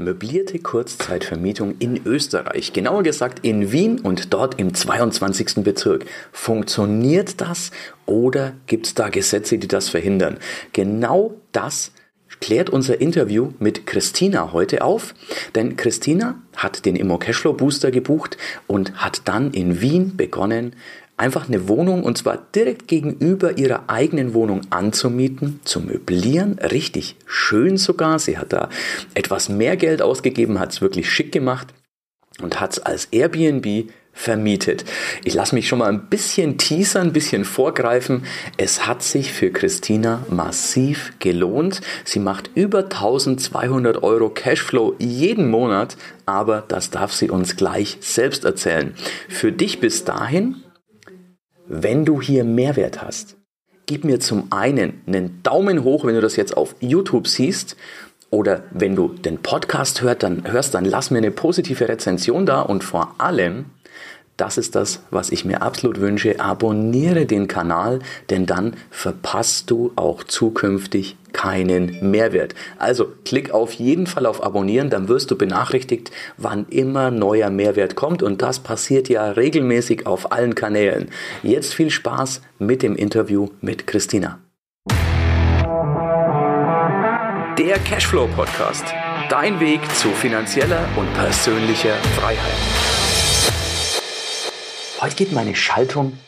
möblierte Kurzzeitvermietung in Österreich, genauer gesagt in Wien und dort im 22. Bezirk. Funktioniert das oder gibt es da Gesetze, die das verhindern? Genau das klärt unser Interview mit Christina heute auf, denn Christina hat den Immo Cashflow Booster gebucht und hat dann in Wien begonnen, einfach eine Wohnung und zwar direkt gegenüber ihrer eigenen Wohnung anzumieten, zu möblieren, richtig schön sogar. Sie hat da etwas mehr Geld ausgegeben, hat es wirklich schick gemacht und hat es als Airbnb vermietet. Ich lasse mich schon mal ein bisschen teasern, ein bisschen vorgreifen. Es hat sich für Christina massiv gelohnt. Sie macht über 1200 Euro Cashflow jeden Monat, aber das darf sie uns gleich selbst erzählen. Für dich bis dahin wenn du hier Mehrwert hast, gib mir zum einen einen Daumen hoch, wenn du das jetzt auf YouTube siehst. Oder wenn du den Podcast hörst, dann hörst, dann lass mir eine positive Rezension da und vor allem das ist das, was ich mir absolut wünsche. Abonniere den Kanal, denn dann verpasst du auch zukünftig keinen Mehrwert. Also klick auf jeden Fall auf Abonnieren, dann wirst du benachrichtigt, wann immer neuer Mehrwert kommt und das passiert ja regelmäßig auf allen Kanälen. Jetzt viel Spaß mit dem Interview mit Christina. Der Cashflow Podcast. Dein Weg zu finanzieller und persönlicher Freiheit. Heute geht meine Schaltung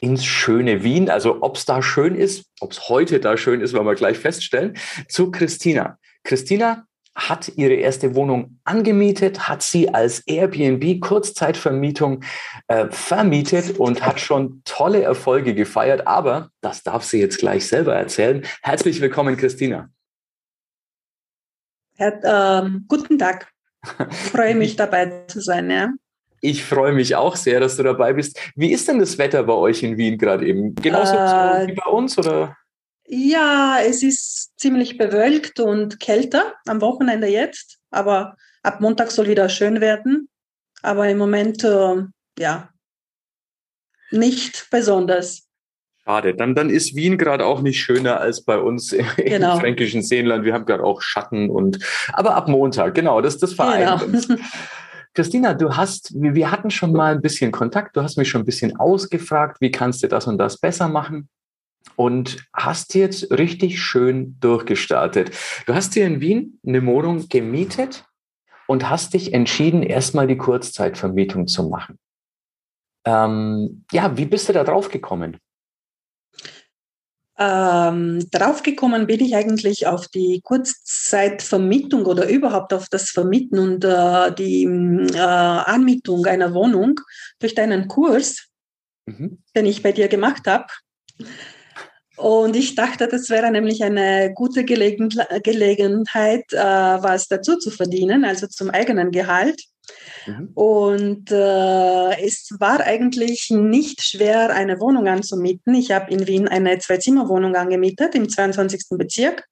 ins schöne Wien. Also ob es da schön ist, ob es heute da schön ist, werden wir gleich feststellen. Zu Christina. Christina hat ihre erste Wohnung angemietet, hat sie als Airbnb Kurzzeitvermietung äh, vermietet und hat schon tolle Erfolge gefeiert. Aber das darf sie jetzt gleich selber erzählen. Herzlich willkommen, Christina. Herr, ähm, guten Tag. Ich freue mich dabei zu sein. Ja. Ich freue mich auch sehr, dass du dabei bist. Wie ist denn das Wetter bei euch in Wien gerade eben? Genauso äh, wie bei uns oder? Ja, es ist ziemlich bewölkt und kälter am Wochenende jetzt, aber ab Montag soll wieder schön werden. Aber im Moment, äh, ja, nicht besonders. Schade, dann, dann ist Wien gerade auch nicht schöner als bei uns genau. im fränkischen Seenland. Wir haben gerade auch Schatten und, aber ab Montag, genau, das, das vereint genau. uns. Christina, du hast, wir hatten schon mal ein bisschen Kontakt, du hast mich schon ein bisschen ausgefragt, wie kannst du das und das besser machen? Und hast jetzt richtig schön durchgestartet. Du hast dir in Wien eine Wohnung gemietet und hast dich entschieden, erstmal die Kurzzeitvermietung zu machen. Ähm, ja, wie bist du da drauf gekommen? Ähm, draufgekommen bin ich eigentlich auf die Kurzzeitvermietung oder überhaupt auf das Vermieten und äh, die äh, Anmietung einer Wohnung durch deinen Kurs, mhm. den ich bei dir gemacht habe. Und ich dachte, das wäre nämlich eine gute Gelegen Gelegenheit, äh, was dazu zu verdienen, also zum eigenen Gehalt. Mhm. Und äh, es war eigentlich nicht schwer, eine Wohnung anzumieten. Ich habe in Wien eine Zwei-Zimmer-Wohnung angemietet im 22. Bezirk.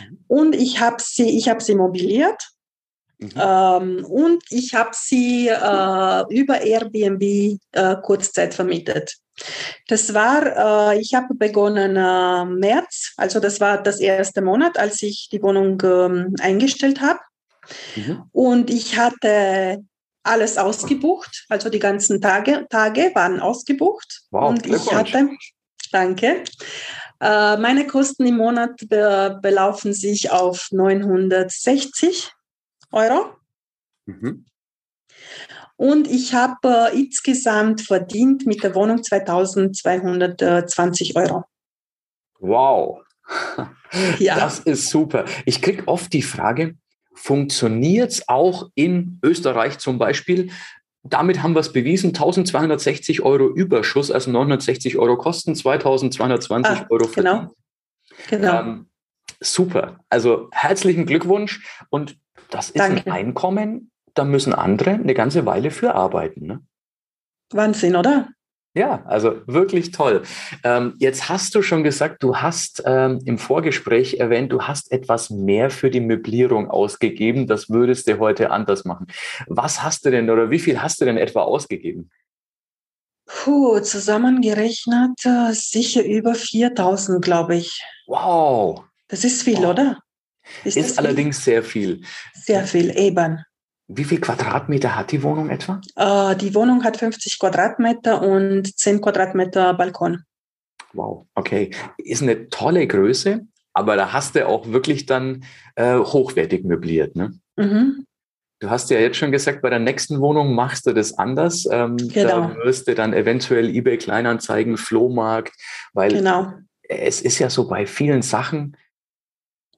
Mhm. Und ich habe sie, ich hab sie mobiliert. Mhm. Ähm, und ich habe sie äh, über Airbnb äh, Kurzzeit vermietet. Das war, äh, ich habe begonnen äh, März, also das war das erste Monat, als ich die Wohnung ähm, eingestellt habe. Mhm. Und ich hatte alles ausgebucht, also die ganzen Tage, Tage waren ausgebucht. Wow, und ich hatte, danke, äh, meine Kosten im Monat be belaufen sich auf 960 Euro. Mhm. Und ich habe äh, insgesamt verdient mit der Wohnung 2220 Euro. Wow. Ja. Das ist super. Ich kriege oft die Frage, funktioniert es auch in Österreich zum Beispiel. Damit haben wir es bewiesen, 1260 Euro Überschuss, also 960 Euro Kosten, 2220 ah, Euro Verdient. Genau. genau. Ähm, super. Also herzlichen Glückwunsch. Und das ist Danke. ein Einkommen, da müssen andere eine ganze Weile für arbeiten. Ne? Wahnsinn, oder? Ja, also wirklich toll. Ähm, jetzt hast du schon gesagt, du hast ähm, im Vorgespräch erwähnt, du hast etwas mehr für die Möblierung ausgegeben. Das würdest du heute anders machen. Was hast du denn oder wie viel hast du denn etwa ausgegeben? Puh, zusammengerechnet äh, sicher über 4000, glaube ich. Wow. Das ist viel, wow. oder? Ist, ist allerdings viel? sehr viel. Sehr viel, eben. Wie viel Quadratmeter hat die Wohnung etwa? Äh, die Wohnung hat 50 Quadratmeter und 10 Quadratmeter Balkon. Wow, okay. Ist eine tolle Größe, aber da hast du auch wirklich dann äh, hochwertig möbliert, ne? Mhm. Du hast ja jetzt schon gesagt, bei der nächsten Wohnung machst du das anders. Ähm, genau. Da wirst du dann eventuell eBay Kleinanzeigen, Flohmarkt, weil genau. es ist ja so bei vielen Sachen,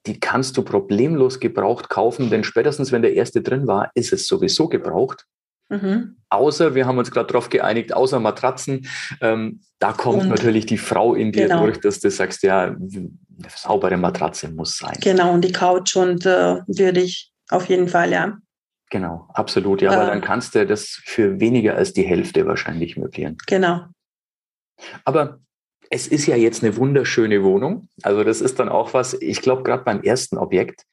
die kannst du problemlos gebraucht kaufen, denn spätestens wenn der erste drin war, ist es sowieso gebraucht. Mhm. Außer, wir haben uns gerade darauf geeinigt, außer Matratzen, ähm, da kommt Und, natürlich die Frau in dir genau. durch, dass du sagst, ja, eine saubere Matratze muss sein. Genau, und die Couch und äh, würde ich auf jeden Fall, ja. Genau, absolut. Ja, äh, dann kannst du das für weniger als die Hälfte wahrscheinlich möblieren. Genau. Aber es ist ja jetzt eine wunderschöne Wohnung. Also das ist dann auch was, ich glaube, gerade beim ersten Objekt,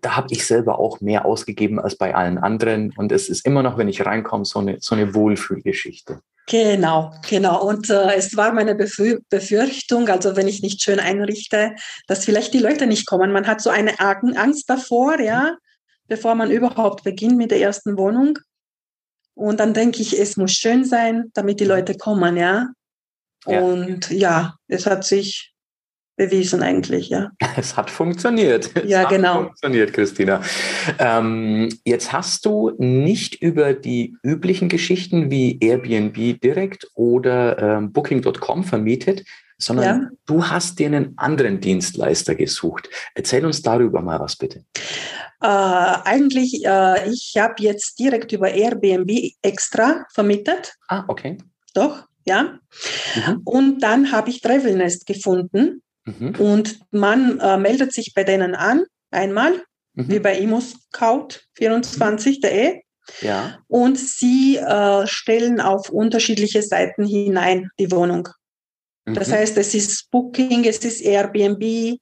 da habe ich selber auch mehr ausgegeben als bei allen anderen. Und es ist immer noch, wenn ich reinkomme, so eine, so eine Wohlfühlgeschichte. Genau, genau. Und äh, es war meine Befürchtung, also wenn ich nicht schön einrichte, dass vielleicht die Leute nicht kommen. Man hat so eine Angst davor, ja bevor man überhaupt beginnt mit der ersten Wohnung. Und dann denke ich, es muss schön sein, damit die Leute kommen, ja. Und ja, ja es hat sich bewiesen eigentlich, ja. Es hat funktioniert. Es ja, hat genau. Funktioniert, Christina. Ähm, jetzt hast du nicht über die üblichen Geschichten wie Airbnb direkt oder ähm, Booking.com vermietet, sondern ja. du hast dir einen anderen Dienstleister gesucht. Erzähl uns darüber mal was bitte. Äh, eigentlich, äh, ich habe jetzt direkt über Airbnb extra vermietet. Ah, okay. Doch, ja. Mhm. Und dann habe ich Travelnest gefunden mhm. und man äh, meldet sich bei denen an, einmal, mhm. wie bei imuscout24.de. Mhm. Ja. Und sie äh, stellen auf unterschiedliche Seiten hinein die Wohnung. Das mhm. heißt, es ist Booking, es ist Airbnb,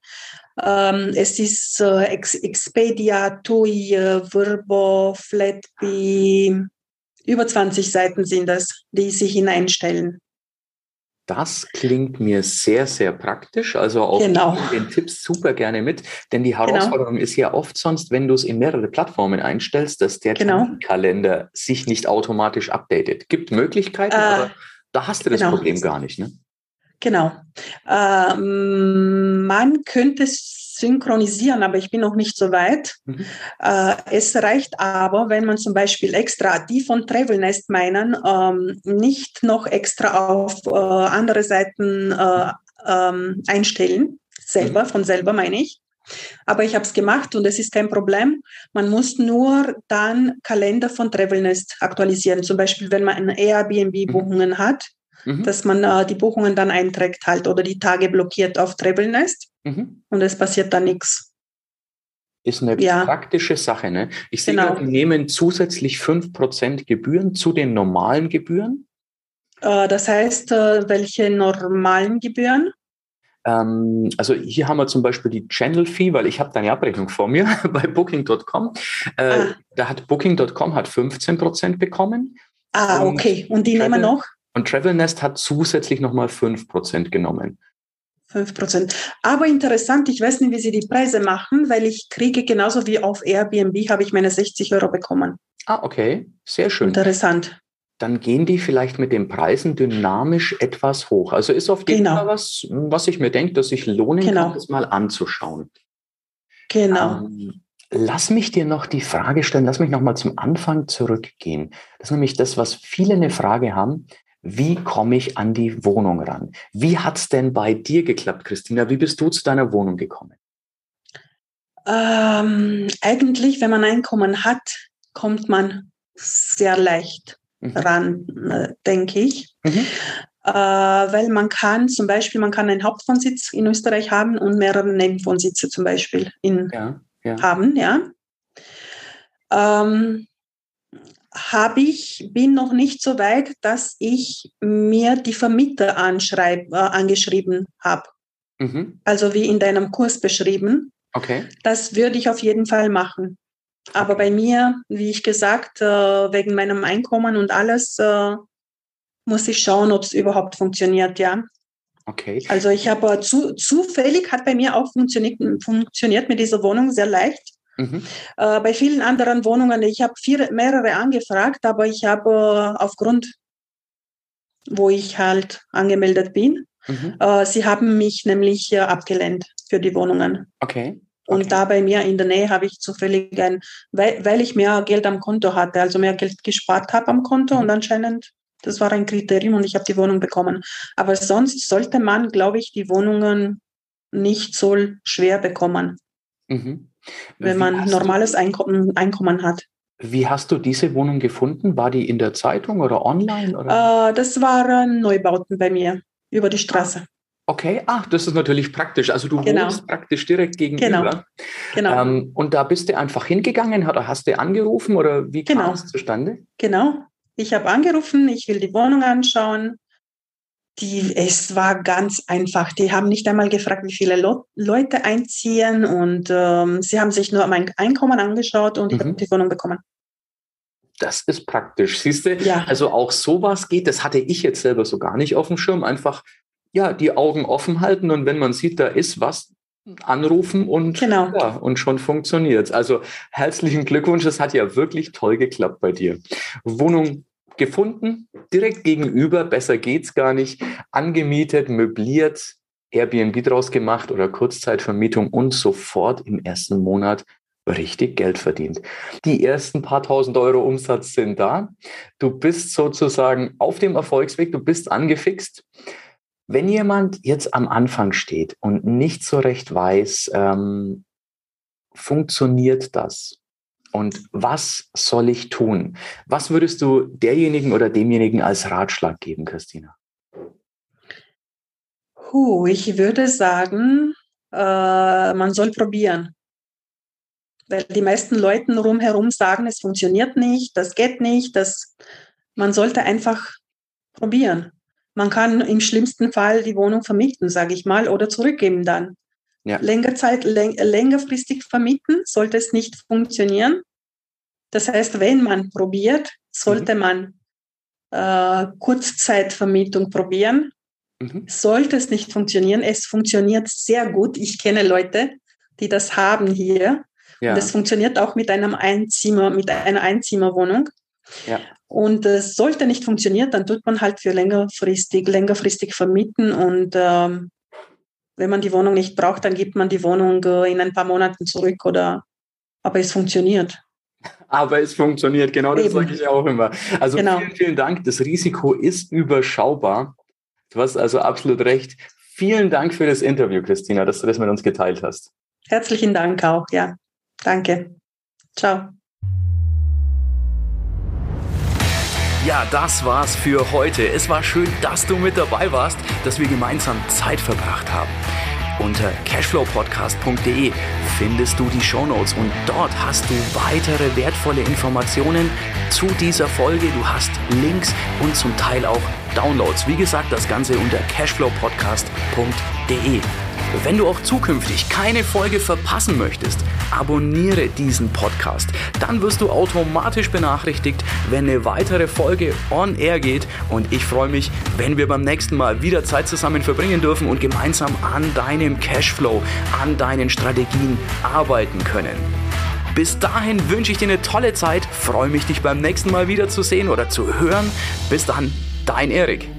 ähm, es ist äh, Expedia, TUI, äh, Verbo, Flatbee. Über 20 Seiten sind das, die sie hineinstellen. Das klingt mir sehr, sehr praktisch. Also auch genau. den Tipps super gerne mit. Denn die genau. Herausforderung genau. ist ja oft sonst, wenn du es in mehrere Plattformen einstellst, dass der genau. Kalender sich nicht automatisch updatet. Gibt Möglichkeiten, äh, aber da hast du das genau. Problem gar nicht. Ne? Genau. Ähm, man könnte synchronisieren, aber ich bin noch nicht so weit. Mhm. Äh, es reicht aber, wenn man zum Beispiel extra die von Travelnest meinen, ähm, nicht noch extra auf äh, andere Seiten äh, ähm, einstellen, selber, mhm. von selber meine ich. Aber ich habe es gemacht und es ist kein Problem. Man muss nur dann Kalender von Travelnest aktualisieren. Zum Beispiel, wenn man Airbnb-Buchungen mhm. hat, mhm. dass man äh, die Buchungen dann einträgt halt oder die Tage blockiert auf Travelnest mhm. und es passiert dann nichts. Ist eine ja. praktische Sache. Ne? Ich sehe genau. die nehmen zusätzlich 5% Gebühren zu den normalen Gebühren. Äh, das heißt, äh, welche normalen Gebühren? Ähm, also hier haben wir zum Beispiel die Channel Fee, weil ich habe deine Abrechnung vor mir bei Booking.com. Äh, ah. Da hat Booking.com hat 15% bekommen. Ah, okay. Und die nehmen noch? Und TravelNest hat zusätzlich nochmal 5% genommen. 5%. Aber interessant, ich weiß nicht, wie sie die Preise machen, weil ich kriege genauso wie auf Airbnb habe ich meine 60 Euro bekommen. Ah, okay. Sehr schön. Interessant. Dann gehen die vielleicht mit den Preisen dynamisch etwas hoch. Also ist auf jeden genau. Fall was, was ich mir denke, dass sich lohnen genau. kann, das mal anzuschauen. Genau. Ähm, lass mich dir noch die Frage stellen, lass mich noch mal zum Anfang zurückgehen. Das ist nämlich das, was viele eine Frage haben wie komme ich an die Wohnung ran? Wie hat es denn bei dir geklappt, Christina? Wie bist du zu deiner Wohnung gekommen? Ähm, eigentlich, wenn man Einkommen hat, kommt man sehr leicht mhm. ran, äh, denke ich. Mhm. Äh, weil man kann zum Beispiel, man kann einen Hauptwohnsitz in Österreich haben und mehrere Nebenwohnsitze zum Beispiel in, ja, ja. haben, ja. Ähm, habe ich, bin noch nicht so weit, dass ich mir die Vermieter anschreib, äh, angeschrieben habe. Mhm. Also wie in deinem Kurs beschrieben. Okay. Das würde ich auf jeden Fall machen. Aber bei mir, wie ich gesagt, äh, wegen meinem Einkommen und alles, äh, muss ich schauen, ob es überhaupt funktioniert, ja. Okay. Also ich habe zu, zufällig hat bei mir auch funktioniert, funktioniert mit dieser Wohnung sehr leicht. Mhm. Äh, bei vielen anderen Wohnungen, ich habe mehrere angefragt, aber ich habe äh, aufgrund, wo ich halt angemeldet bin, mhm. äh, sie haben mich nämlich äh, abgelehnt für die Wohnungen. Okay. Und okay. da bei mir in der Nähe habe ich zufällig ein, weil, weil ich mehr Geld am Konto hatte, also mehr Geld gespart habe am Konto mhm. und anscheinend, das war ein Kriterium und ich habe die Wohnung bekommen. Aber sonst sollte man, glaube ich, die Wohnungen nicht so schwer bekommen, mhm. Wenn man normales Einkommen, Einkommen hat. Wie hast du diese Wohnung gefunden? War die in der Zeitung oder online? Oder? Äh, das waren Neubauten bei mir über die Straße. Okay, ach, das ist natürlich praktisch. Also du genau. wohnst praktisch direkt gegenüber. Genau. genau. Ähm, und da bist du einfach hingegangen oder hast du angerufen oder wie genau. kam es zustande? Genau. Ich habe angerufen, ich will die Wohnung anschauen. Die, es war ganz einfach. Die haben nicht einmal gefragt, wie viele Le Leute einziehen und ähm, sie haben sich nur mein Einkommen angeschaut und mhm. ich habe die Wohnung bekommen. Das ist praktisch. Siehst du, ja. also auch sowas geht, das hatte ich jetzt selber so gar nicht auf dem Schirm. Einfach ja, die Augen offen halten und wenn man sieht, da ist was, anrufen und, genau. ja, und schon funktioniert Also herzlichen Glückwunsch, es hat ja wirklich toll geklappt bei dir. Wohnung gefunden, direkt gegenüber, besser geht's gar nicht, angemietet, möbliert, Airbnb draus gemacht oder Kurzzeitvermietung und sofort im ersten Monat richtig Geld verdient. Die ersten paar tausend Euro Umsatz sind da. Du bist sozusagen auf dem Erfolgsweg, du bist angefixt. Wenn jemand jetzt am Anfang steht und nicht so recht weiß, ähm, funktioniert das? Und was soll ich tun? Was würdest du derjenigen oder demjenigen als Ratschlag geben, Christina? Puh, ich würde sagen, äh, man soll probieren. Weil die meisten Leute rumherum sagen, es funktioniert nicht, das geht nicht, das, man sollte einfach probieren. Man kann im schlimmsten Fall die Wohnung vermieten, sage ich mal, oder zurückgeben dann. Ja. Länger Zeit, läng längerfristig vermieten, sollte es nicht funktionieren. Das heißt, wenn man probiert, sollte mhm. man äh, Kurzzeitvermietung probieren. Mhm. Sollte es nicht funktionieren, es funktioniert sehr gut. Ich kenne Leute, die das haben hier. Ja. Und es funktioniert auch mit einem Einzimmer, mit einer Einzimmerwohnung. Ja. Und es äh, sollte nicht funktionieren, dann tut man halt für längerfristig, längerfristig vermieten und ähm, wenn man die Wohnung nicht braucht, dann gibt man die Wohnung äh, in ein paar Monaten zurück oder aber es funktioniert. Aber es funktioniert, genau das sage ich auch immer. Also genau. vielen, vielen Dank. Das Risiko ist überschaubar. Du hast also absolut recht. Vielen Dank für das Interview, Christina, dass du das mit uns geteilt hast. Herzlichen Dank auch, ja. Danke. Ciao. Ja, das war's für heute. Es war schön, dass du mit dabei warst, dass wir gemeinsam Zeit verbracht haben. Unter cashflowpodcast.de findest du die Shownotes und dort hast du weitere wertvolle Informationen zu dieser Folge. Du hast Links und zum Teil auch Downloads. Wie gesagt, das Ganze unter cashflowpodcast.de. Wenn du auch zukünftig keine Folge verpassen möchtest, abonniere diesen Podcast. Dann wirst du automatisch benachrichtigt, wenn eine weitere Folge on air geht. Und ich freue mich, wenn wir beim nächsten Mal wieder Zeit zusammen verbringen dürfen und gemeinsam an deinem Cashflow, an deinen Strategien arbeiten können. Bis dahin wünsche ich dir eine tolle Zeit, freue mich, dich beim nächsten Mal wieder zu sehen oder zu hören. Bis dann, dein Erik.